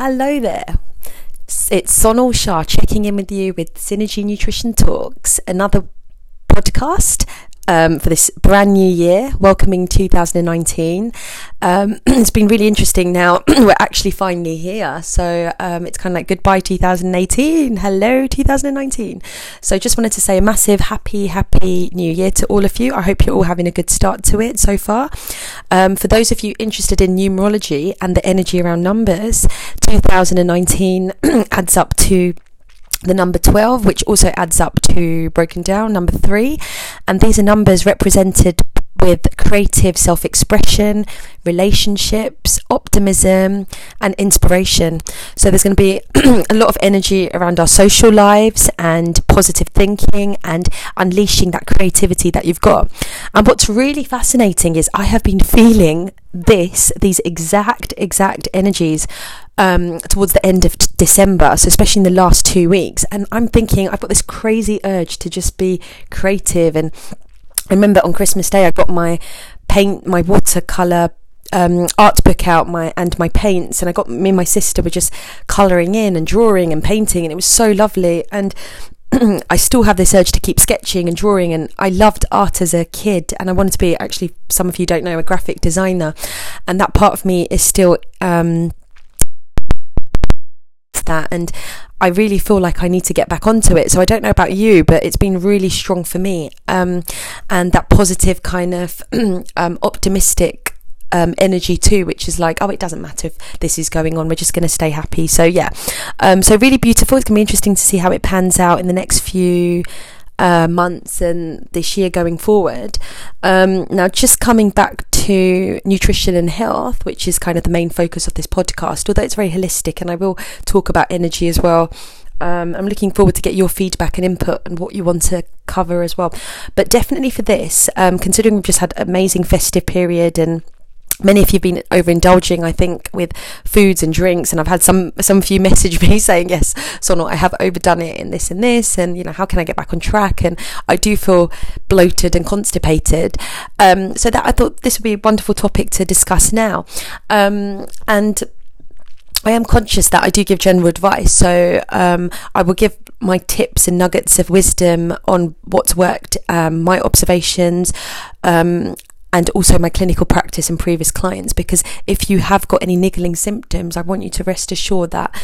Hello there. It's Sonal Shah checking in with you with Synergy Nutrition Talks, another podcast um, for this brand new year, welcoming 2019. Um, it's been really interesting now. we're actually finally here. So um, it's kind of like goodbye 2018. Hello 2019. So just wanted to say a massive happy, happy new year to all of you. I hope you're all having a good start to it so far. Um, for those of you interested in numerology and the energy around numbers, 2019 adds up to the number 12, which also adds up to broken down number three. And these are numbers represented with creative self expression, relationships, optimism, and inspiration. So there's going to be a lot of energy around our social lives and positive thinking and unleashing that creativity that you've got. And what's really fascinating is I have been feeling this, these exact, exact energies um, towards the end of t- December, so especially in the last two weeks. And I'm thinking, I've got this crazy urge to just be creative. And I remember on Christmas Day, I got my paint, my watercolor um, art book out my and my paints and I got me and my sister were just colouring in and drawing and painting and it was so lovely and I still have this urge to keep sketching and drawing, and I loved art as a kid, and I wanted to be actually. Some of you don't know a graphic designer, and that part of me is still um, that, and I really feel like I need to get back onto it. So I don't know about you, but it's been really strong for me, um, and that positive kind of um, optimistic um, energy too, which is like, oh, it doesn't matter if this is going on. We're just going to stay happy. So yeah, um, so really beautiful. It's going to be interesting to see how it pans out in the next few. Uh, months and this year going forward. Um, now, just coming back to nutrition and health, which is kind of the main focus of this podcast, although it's very holistic, and I will talk about energy as well um, I'm looking forward to get your feedback and input and what you want to cover as well. But definitely for this, um, considering we've just had an amazing festive period and many of you have been overindulging i think with foods and drinks and i've had some some of you message me saying yes so i have overdone it in this and this and you know how can i get back on track? And i do feel bloated and constipated. Um, so that i thought this would be a wonderful topic to discuss now. Um, and I am conscious that I do give general advice, so um, I will give my tips and nuggets of wisdom on what's worked, um, my observations, um, and also my clinical practice and previous clients because if you have got any niggling symptoms i want you to rest assured that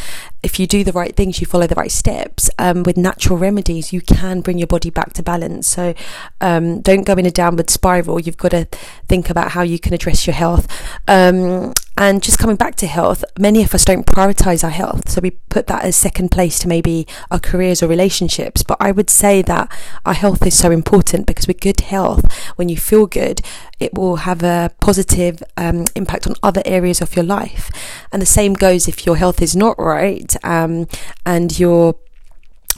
if you do the right things you follow the right steps. Um, with natural remedies you can bring your body back to balance. So um, don't go in a downward spiral. You've got to think about how you can address your health. Um, and just coming back to health, many of us don't prioritize our health. So we put that as second place to maybe our careers or relationships. But I would say that our health is so important because with good health, when you feel good, it will have a positive um, impact on other areas of your life. And the same goes if your health is not right um, and you're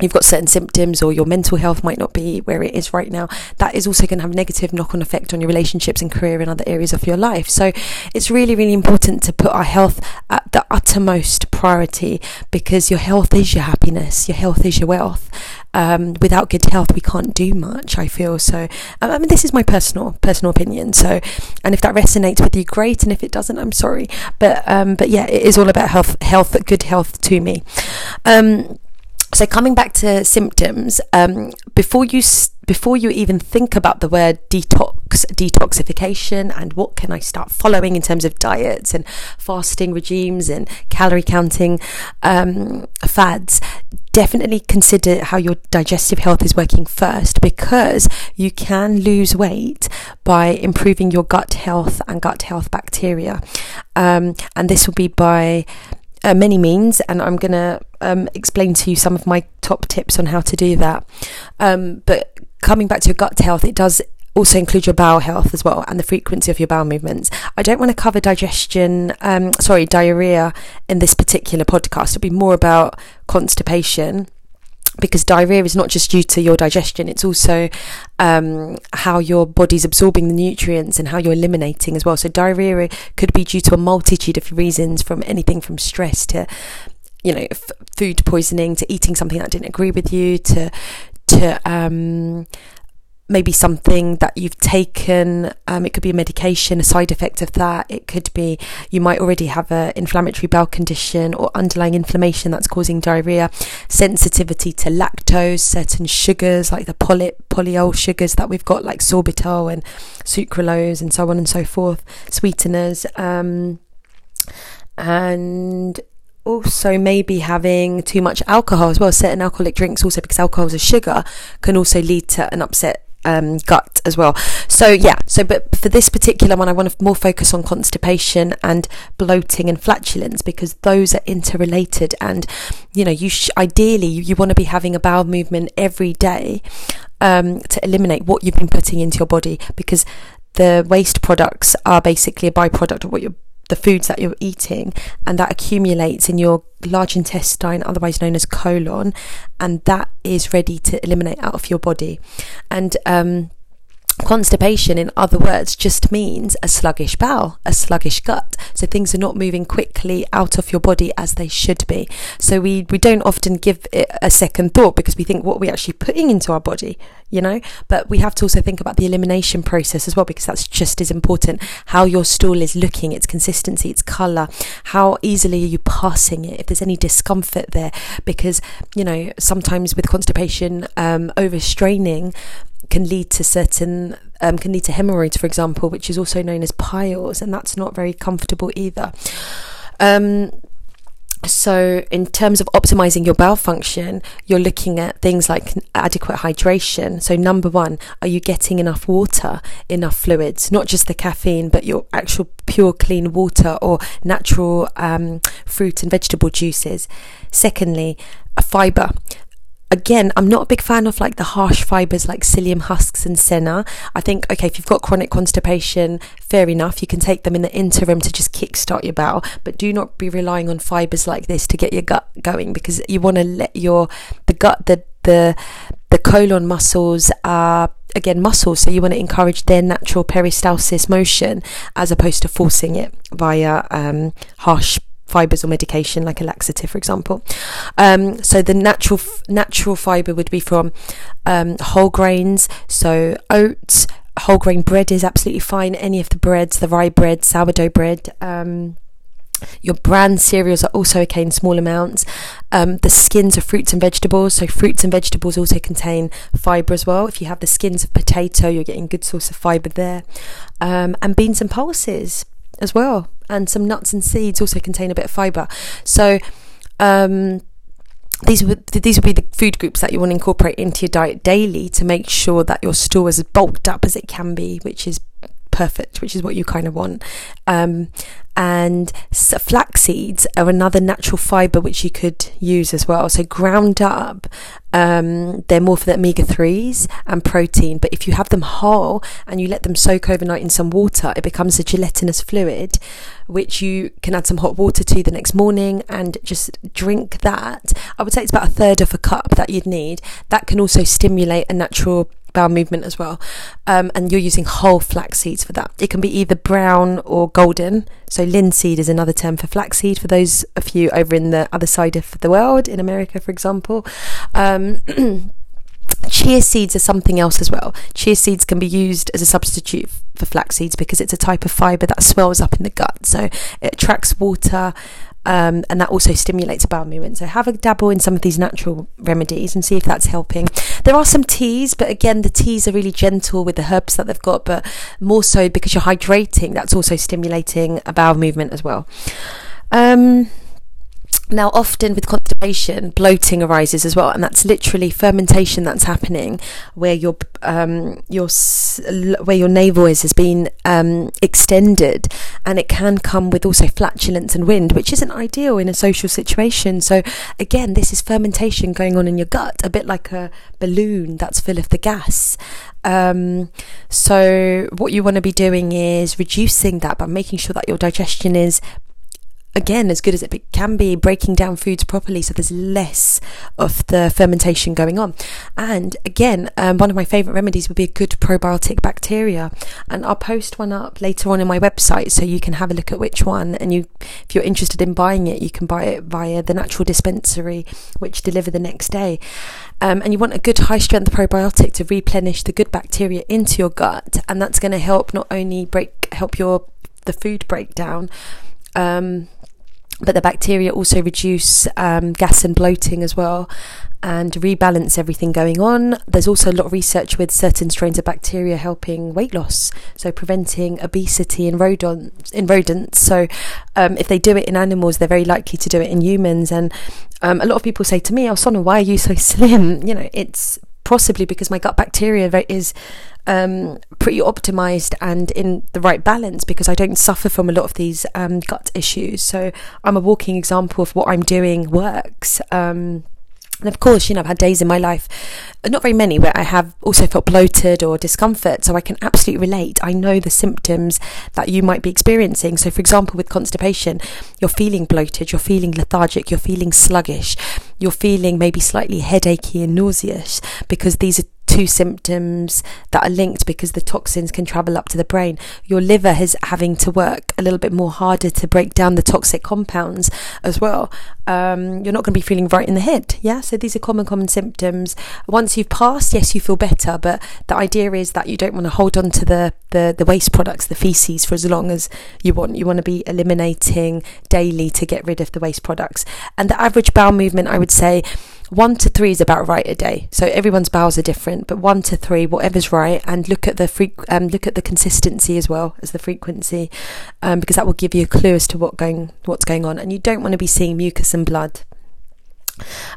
you've got certain symptoms or your mental health might not be where it is right now that is also going to have a negative knock-on effect on your relationships and career and other areas of your life. So it's really really important to put our health at the uttermost priority because your health is your happiness your health is your wealth. Um, without good health we can't do much i feel. So i mean this is my personal personal opinion. So and if that resonates with you great. And if it doesn't i'm sorry. But um, but yeah it is all about health health good health to me. Um, so coming back to symptoms, um, before you before you even think about the word detox, detoxification, and what can I start following in terms of diets and fasting regimes and calorie counting um, fads, definitely consider how your digestive health is working first because you can lose weight by improving your gut health and gut health bacteria. Um, and this will be by uh, many means, and I'm going to um, explain to you some of my top tips on how to do that. Um, but coming back to your gut health, it does also include your bowel health as well and the frequency of your bowel movements. I don't want to cover digestion, um, sorry, diarrhea in this particular podcast. It'll be more about constipation because diarrhea is not just due to your digestion, it's also um, how your body's absorbing the nutrients and how you're eliminating as well. So, diarrhea could be due to a multitude of reasons from anything from stress to you know f- food poisoning to eating something that didn't agree with you to to um, maybe something that you've taken. Um, it could be a medication, a side effect of that. It could be you might already have an inflammatory bowel condition or underlying inflammation that's causing diarrhea, sensitivity to lactose, certain sugars like the poly- polyol sugars that we've got, like sorbitol and sucralose, and so on and so forth, sweeteners. Um, and also maybe having too much alcohol as well. Certain alcoholic drinks also because alcohol is a sugar can also lead to an upset um, gut as well. So yeah, so but for this particular one, I want to more focus on constipation and bloating and flatulence because those are interrelated. And you know, you sh- ideally you, you want to be having a bowel movement every day um, to eliminate what you've been putting into your body because the waste products are basically a byproduct of what you're the foods that you're eating, and that accumulates in your large intestine, otherwise known as colon, and that is ready to eliminate out of your body. And um, Constipation, in other words, just means a sluggish bowel, a sluggish gut. So things are not moving quickly out of your body as they should be. So we, we don't often give it a second thought because we think what we're actually putting into our body, you know? But we have to also think about the elimination process as well because that's just as important. How your stool is looking, its consistency, its colour, how easily are you passing it, if there's any discomfort there. Because, you know, sometimes with constipation, um, overstraining, can lead to certain um, can lead to hemorrhoids, for example, which is also known as piles, and that's not very comfortable either. Um, so, in terms of optimizing your bowel function, you're looking at things like adequate hydration. So, number one, are you getting enough water, enough fluids, not just the caffeine, but your actual pure clean water or natural um, fruit and vegetable juices? Secondly, a fiber again, I'm not a big fan of like the harsh fibers like psyllium husks and senna. I think, okay, if you've got chronic constipation, fair enough, you can take them in the interim to just kickstart your bowel, but do not be relying on fibers like this to get your gut going because you want to let your, the gut, the, the, the colon muscles are again muscles so you want to encourage their natural peristalsis motion as opposed to forcing it via um, harsh fibers or medication like a laxative for example um, so the natural natural fiber would be from um, whole grains so oats whole grain bread is absolutely fine any of the breads the rye bread sourdough bread um, your bran cereals are also okay in small amounts. Um, the skins of fruits and vegetables, so fruits and vegetables also contain fibre as well. If you have the skins of potato, you're getting good source of fibre there. Um, and beans and pulses as well and some nuts and seeds also contain a bit of fiber. So, um, these would these would be the food groups that you want to incorporate into your diet daily to make sure that your store is as bulked up as it can be, which is perfect, which is what you kind of want. Um, and flax seeds are another natural fiber which you could use as well. So ground up, um, they're more for the omega threes and protein. But if you have them whole and you let them soak overnight in some water, it becomes a gelatinous fluid, which you can add some hot water to the next morning and just drink that. I would say it's about a third of a cup that you'd need. That can also stimulate a natural bowel movement as well. Um, and you're using whole flax seeds for that. It can be either brown or golden. So linseed is another term for flaxseed for those of you over in the other side of the world, in America, for example. Um, chia seeds are something else as well. Chia seeds can be used as a substitute for flax seeds because it's a type of fiber that swells up in the gut. So it attracts water um, and that also stimulates bowel movement. So have a dabble in some of these natural remedies and see if that's helping. There are some teas, but again, the teas are really gentle with the herbs that they've got, but more so because you're hydrating, that's also stimulating bowel movement as well. Um, now, often with constipation, bloating arises as well, and that's literally fermentation that's happening, where your um, your where your navel is has been um, extended, and it can come with also flatulence and wind, which isn't ideal in a social situation. So, again, this is fermentation going on in your gut, a bit like a balloon that's full of the gas. Um, so, what you want to be doing is reducing that by making sure that your digestion is again as good as it can be breaking down foods properly so there's less of the fermentation going on. And again um, one of my favorite remedies would be a good probiotic bacteria. And i'll post one up later on in my website so you can have a look at which one. And you if you're interested in buying it you can buy it via the natural dispensary which deliver the next day. Um, and you want a good high strength probiotic to replenish the good bacteria into your gut. And that's going to help not only break help your the food breakdown um, but the bacteria also reduce um, gas and bloating as well and rebalance everything going on. There's also a lot of research with certain strains of bacteria helping weight loss, so preventing obesity in rodents. In rodents, so um, if they do it in animals, they're very likely to do it in humans. And um, a lot of people say to me, "Oh, why are you so slim?" You know, it's possibly because my gut bacteria is um, pretty optimized and in the right balance because I don't suffer from a lot of these um, gut issues. So I'm a walking example of what I'm doing works. Um, and of course, you know, I've had days in my life, not very many, where I have also felt bloated or discomfort. So I can absolutely relate. I know the symptoms that you might be experiencing. So, for example, with constipation, you're feeling bloated, you're feeling lethargic, you're feeling sluggish, you're feeling maybe slightly headachy and nauseous because these are two symptoms that are linked because the toxins can travel up to the brain. Your liver is having to work a little bit more harder to break down the toxic compounds as well. Um, you're not going to be feeling right in the head. Yeah. So these are common, common symptoms. Once you've passed, yes, you feel better, but the idea is that you don't want to hold on to the, the, the waste products, the feces, for as long as you want. You want to be eliminating daily to get rid of the waste products. And the average bowel movement, I would say, one to three is about right a day. So everyone's bowels are different, but one to three, whatever's right, and look at the um, look at the consistency as well as the frequency, um, because that will give you a clue as to what going what's going on. And you don't want to be seeing mucus and blood.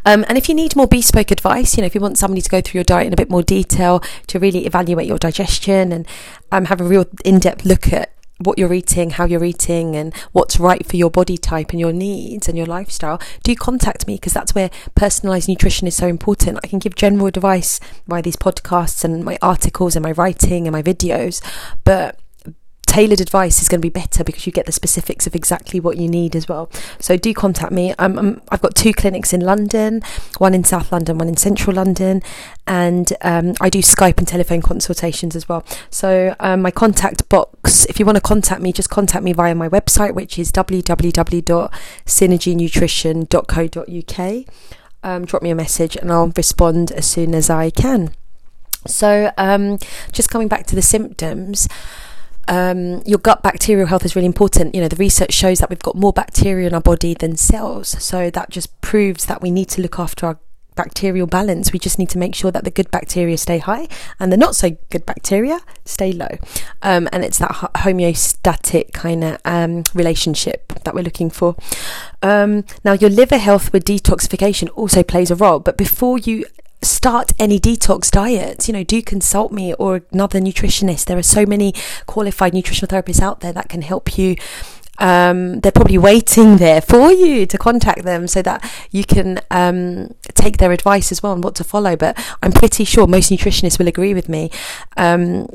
Um, and if you need more bespoke advice, you know, if you want somebody to go through your diet in a bit more detail to really evaluate your digestion and um, have a real in-depth look at what you're eating, how you're eating, and what's right for your body type and your needs and your lifestyle, do contact me because that's where personalized nutrition is so important. I can give general advice via these podcasts and my articles and my writing and my videos, but tailored advice is going to be better because you get the specifics of exactly what you need as well. So do contact me. Um, I've got two clinics in London, one in South London, one in Central London, and um, I do Skype and telephone consultations as well. So um, my contact box, if you want to contact me, just contact me via my website, which is www.synergynutrition.co.uk. Um, drop me a message and I'll respond as soon as I can. So, um, just coming back to the symptoms, um, your gut bacterial health is really important. You know, the research shows that we've got more bacteria in our body than cells. So that just proves that we need to look after our bacterial balance. We just need to make sure that the good bacteria stay high and the not so good bacteria stay low. Um, and it's that homeostatic kind of um, relationship that we're looking for. Um, now, your liver health with detoxification also plays a role, but before you start any detox diets, you know, do consult me or another nutritionist. There are so many qualified nutritional therapists out there that can help you. Um, they're probably waiting there for you to contact them so that you can um, take their advice as well on what to follow. But I'm pretty sure most nutritionists will agree with me. Um,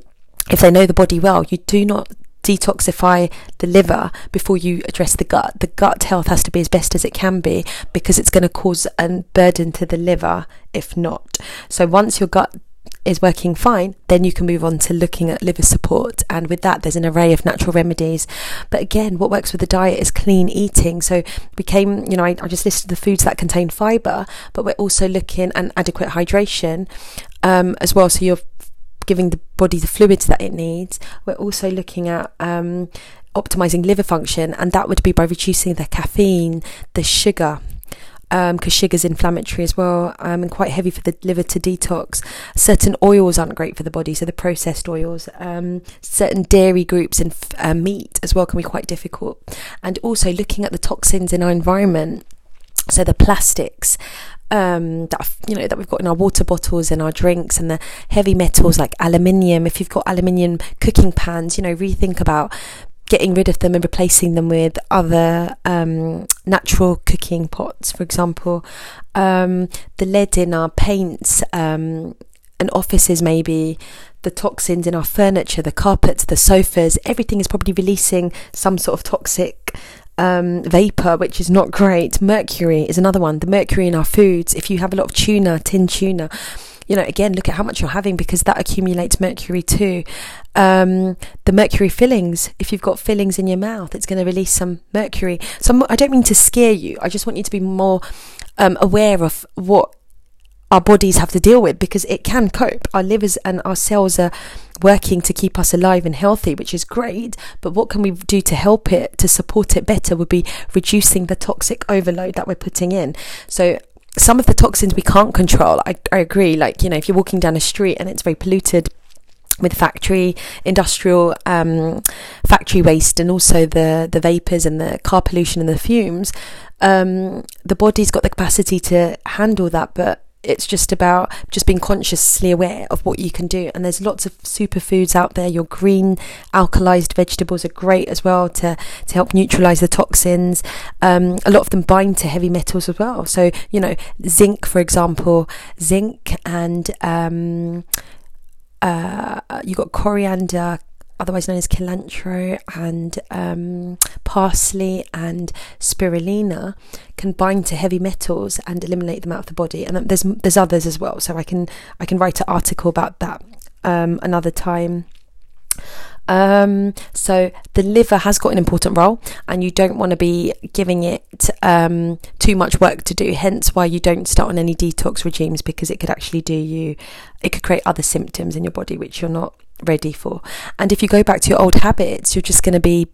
if they know the body well, you do not detoxify the liver before you address the gut. The gut health has to be as best as it can be because it's going to cause a burden to the liver if not. So once your gut is working fine, then you can move on to looking at liver support. And with that, there's an array of natural remedies. But again, what works with the diet is clean eating. So we came, you know, I, I just listed the foods that contain fiber, but we're also looking at adequate hydration um, as well. So you're giving the body the fluids that it needs. We're also looking at um, optimizing liver function, and that would be by reducing the caffeine, the sugar. Because um, is inflammatory as well um, and quite heavy for the liver to detox. Certain oils aren't great for the body, so the processed oils. Um, certain dairy groups and uh, meat as well can be quite difficult. And also looking at the toxins in our environment so the plastics um, that you know that we've got in our water bottles and our drinks and the heavy metals like aluminium. If you've got aluminium cooking pans, you know rethink about getting rid of them and replacing them with other um, natural cooking pots. For example, um, the lead in our paints um, and offices, maybe the toxins in our furniture, the carpets, the sofas, everything is probably releasing some sort of toxic um, vapor, which is not great. Mercury is another one. The mercury in our foods. If you have a lot of tuna, tin tuna, you know, again, look at how much you're having because that accumulates mercury too. Um, the mercury fillings, if you've got fillings in your mouth, it's going to release some mercury. So I don't mean to scare you. I just want you to be more um, aware of what our bodies have to deal with because it can cope. Our livers and our cells are working to keep us alive and healthy, which is great. But what can we do to help it, to support it better, would be reducing the toxic overload that we're putting in. So some of the toxins we can't control. I, I agree. Like, you know, if you're walking down a street and it's very polluted, with factory industrial um, factory waste and also the the vapors and the car pollution and the fumes um, the body's got the capacity to handle that but it's just about just being consciously aware of what you can do. And there's lots of superfoods out there. Your green alkalized vegetables are great as well to, to help neutralize the toxins. Um, a lot of them bind to heavy metals as well. So, you know, zinc, for example, zinc and um, uh, you got coriander, otherwise known as cilantro and um, parsley and spirulina can bind to heavy metals and eliminate them out of the body. And there's there's others as well. So I can I can write an article about that um, another time um, so the liver has got an important role, and you don't want to be giving it um, too much work to do. Hence, why you don't start on any detox regimes because it could actually do you, it could create other symptoms in your body which you're not ready for. And if you go back to your old habits, you're just going to be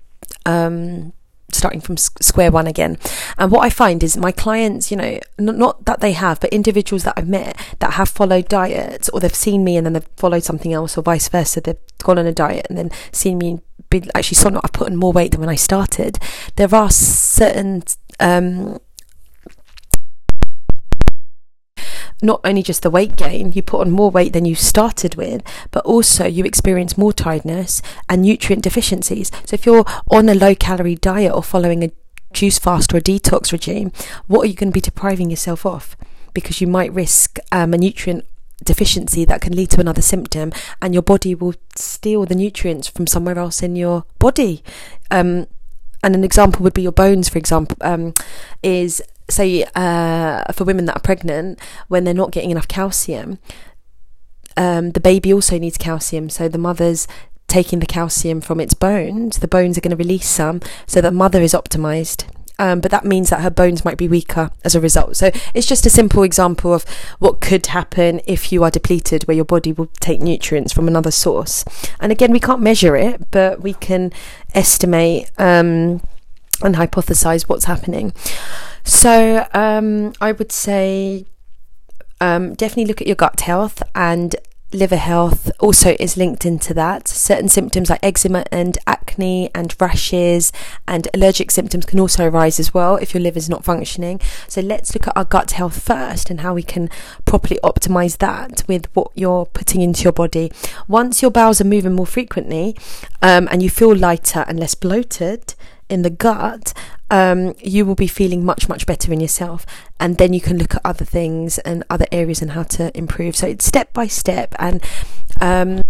um, starting from square one again. And what I find is my clients, you know, not, not, that they have, but individuals that I've met that have followed diets or they've seen me and then they've followed something else or vice versa. They've gone on a diet and then seen me and be, actually saw not I've put on more weight than when I started. There are certain um, not only just the weight gain, you put on more weight than you started with, but also you experience more tiredness and nutrient deficiencies. So if you're on a low calorie diet or following a juice fast or a detox regime, what are you going to be depriving yourself of? Because you might risk um, a nutrient deficiency that can lead to another symptom, and your body will steal the nutrients from somewhere else in your body. Um, and an example would be your bones, for example, um, is say uh, for women that are pregnant when they're not getting enough calcium um, the baby also needs calcium so the mother's taking the calcium from its bones the bones are going to release some so that mother is optimized um, but that means that her bones might be weaker as a result. So it's just a simple example of what could happen if you are depleted, where your body will take nutrients from another source. And again, we can't measure it, but we can estimate um, and hypothesize what's happening. So um, I would say um, definitely look at your gut health and liver health also is linked into that. Certain symptoms like eczema and acne and rashes and allergic symptoms can also arise as well if your liver is not functioning. So let's look at our gut health first and how we can properly optimize that with what you're putting into your body. Once your bowels are moving more frequently um, and you feel lighter and less bloated, in the gut, um, you will be feeling much, much better in yourself. And then you can look at other things and other areas and how to improve. So it's step by step. And um,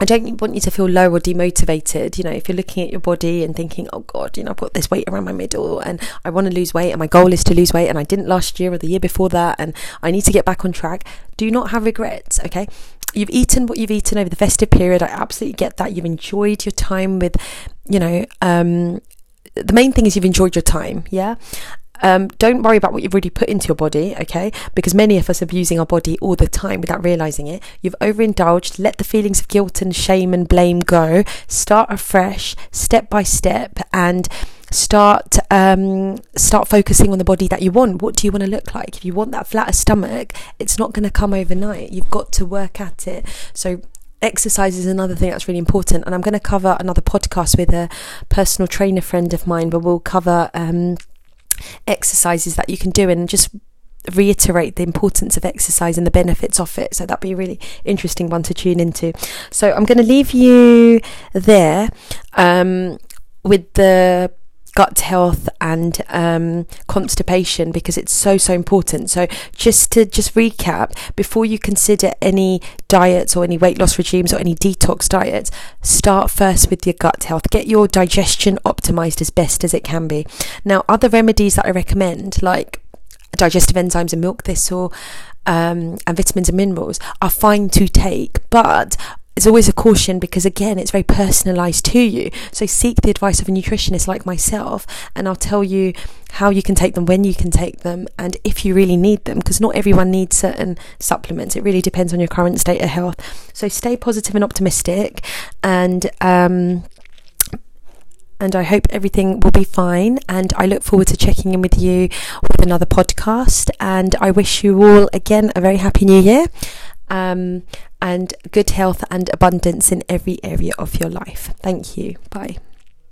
I don't want you to feel low or demotivated. You know, if you're looking at your body and thinking, oh God, you know, I've got this weight around my middle and I want to lose weight and my goal is to lose weight and I didn't last year or the year before that and I need to get back on track, do not have regrets, okay? You've eaten what you've eaten over the festive period. I absolutely get that. You've enjoyed your time with, you know, um, the main thing is you've enjoyed your time, yeah? Um, don't worry about what you've already put into your body, okay? Because many of us are abusing our body all the time without realizing it. You've overindulged. Let the feelings of guilt and shame and blame go. Start afresh, step by step, and start um, start focusing on the body that you want. What do you want to look like? If you want that flatter stomach, it's not going to come overnight. You've got to work at it. So exercise is another thing that's really important and i'm going to cover another podcast with a personal trainer friend of mine where we'll cover um, exercises that you can do and just reiterate the importance of exercise and the benefits of it so that'd be a really interesting one to tune into so i'm going to leave you there um, with the gut health and um, constipation because it's so so important. So just to just recap, before you consider any diets or any weight loss regimes or any detox diets, start first with your gut health. Get your digestion optimized as best as it can be. Now, other remedies that I recommend, like digestive enzymes and milk thistle um, and vitamins and minerals, are fine to take, but it's always a caution because again it's very personalized to you so seek the advice of a nutritionist like myself and i'll tell you how you can take them when you can take them and if you really need them because not everyone needs certain supplements it really depends on your current state of health so stay positive and optimistic and um, and I hope everything will be fine. And I look forward to checking in with you with another podcast. And I wish you all again a very happy new year um, and good health and abundance in every area of your life. Thank you. Bye.